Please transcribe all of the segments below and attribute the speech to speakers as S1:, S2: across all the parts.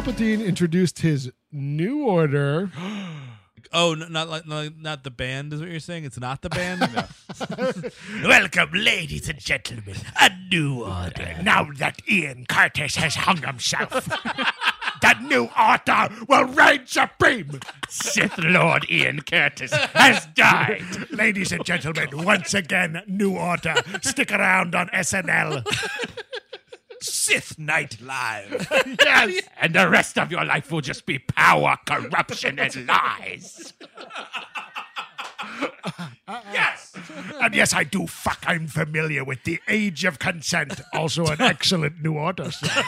S1: Palpatine introduced his new order.
S2: Oh, not like not, not the band is what you're saying. It's not the band.
S3: Welcome, ladies and gentlemen. A new order. Now that Ian Curtis has hung himself, the new order will reign supreme. Sith Lord Ian Curtis has died. ladies and gentlemen, once again, new order. Stick around on SNL. Sith Night Live. yes. And the rest of your life will just be power, corruption, and lies. yes. And yes, I do fuck. I'm familiar with the Age of Consent. Also an excellent new order. song.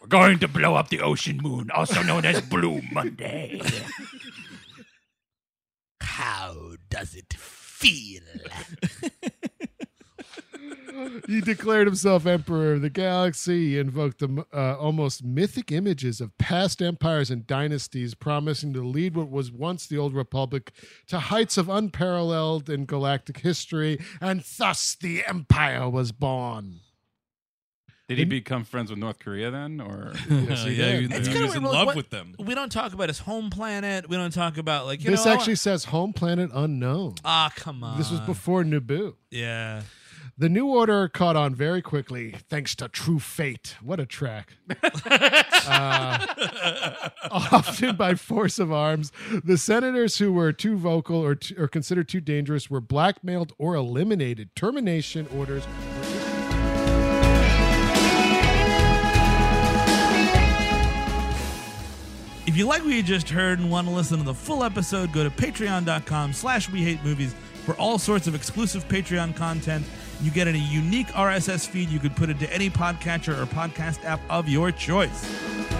S3: We're going to blow up the ocean moon, also known as Blue Monday. How does it feel?
S1: He declared himself emperor of the galaxy. He invoked the uh, almost mythic images of past empires and dynasties, promising to lead what was once the old republic to heights of unparalleled in galactic history. And thus the empire was born.
S4: Did he become friends with North Korea then, or
S1: Yes, he
S2: yeah,
S1: did.
S2: he,
S5: It's
S2: he
S5: kinda
S2: was in love
S5: what-
S2: with them. We don't talk about his home planet. We don't talk about like you
S1: this
S2: know.
S1: actually says home planet unknown.
S2: Ah, come on.
S1: This was before Naboo.
S2: Yeah.
S1: The New Order caught on very quickly, thanks to True Faith. What a track. uh, often by force of arms, the senators who were too vocal or, t- or considered too dangerous were blackmailed or eliminated. Termination orders.
S2: If you like what you just heard and want to listen to the full episode, go to patreon.com slash we hate movies for all sorts of exclusive Patreon content. You get a unique RSS feed you could put into any podcatcher or podcast app of your choice.